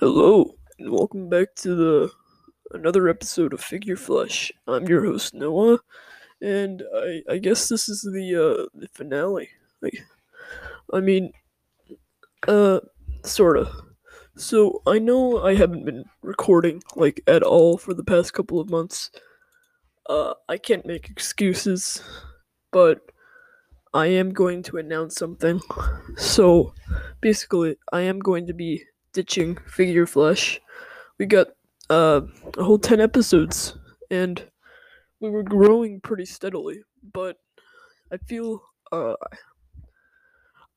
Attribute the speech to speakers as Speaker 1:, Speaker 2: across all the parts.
Speaker 1: Hello, and welcome back to the another episode of Figure Flush. I'm your host Noah, and I I guess this is the uh the finale. Like, I mean, uh, sorta. So I know I haven't been recording like at all for the past couple of months. Uh, I can't make excuses, but I am going to announce something. So, basically, I am going to be ditching Figure Flush. We got uh, a whole 10 episodes, and we were growing pretty steadily, but I feel uh,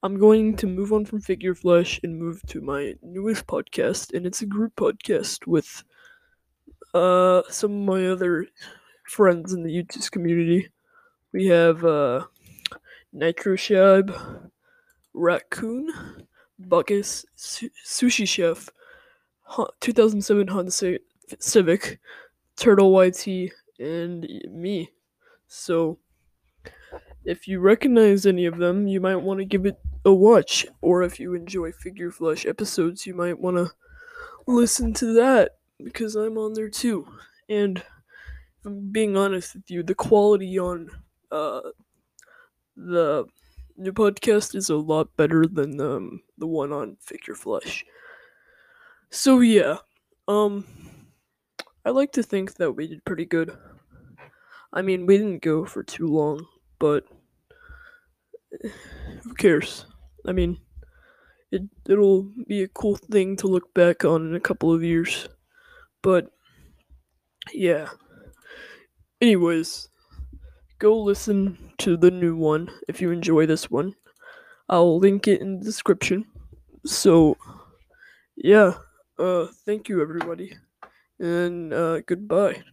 Speaker 1: I'm going to move on from Figure Flush and move to my newest podcast, and it's a group podcast with uh, some of my other friends in the YouTube community. We have uh, Nitro Shab, Raccoon, Buckus, Su- Sushi Chef, Hon- 2007 Honda Ci- Civic, Turtle YT, and me. So, if you recognize any of them, you might want to give it a watch. Or if you enjoy Figure Flush episodes, you might want to listen to that because I'm on there too. And I'm being honest with you, the quality on uh, the new podcast is a lot better than um, the one on Figure Flush. So yeah, um, I like to think that we did pretty good. I mean, we didn't go for too long, but who cares? I mean, it it'll be a cool thing to look back on in a couple of years. But yeah. Anyways, go listen to the new one if you enjoy this one. I'll link it in the description. So yeah, uh thank you everybody. And uh goodbye.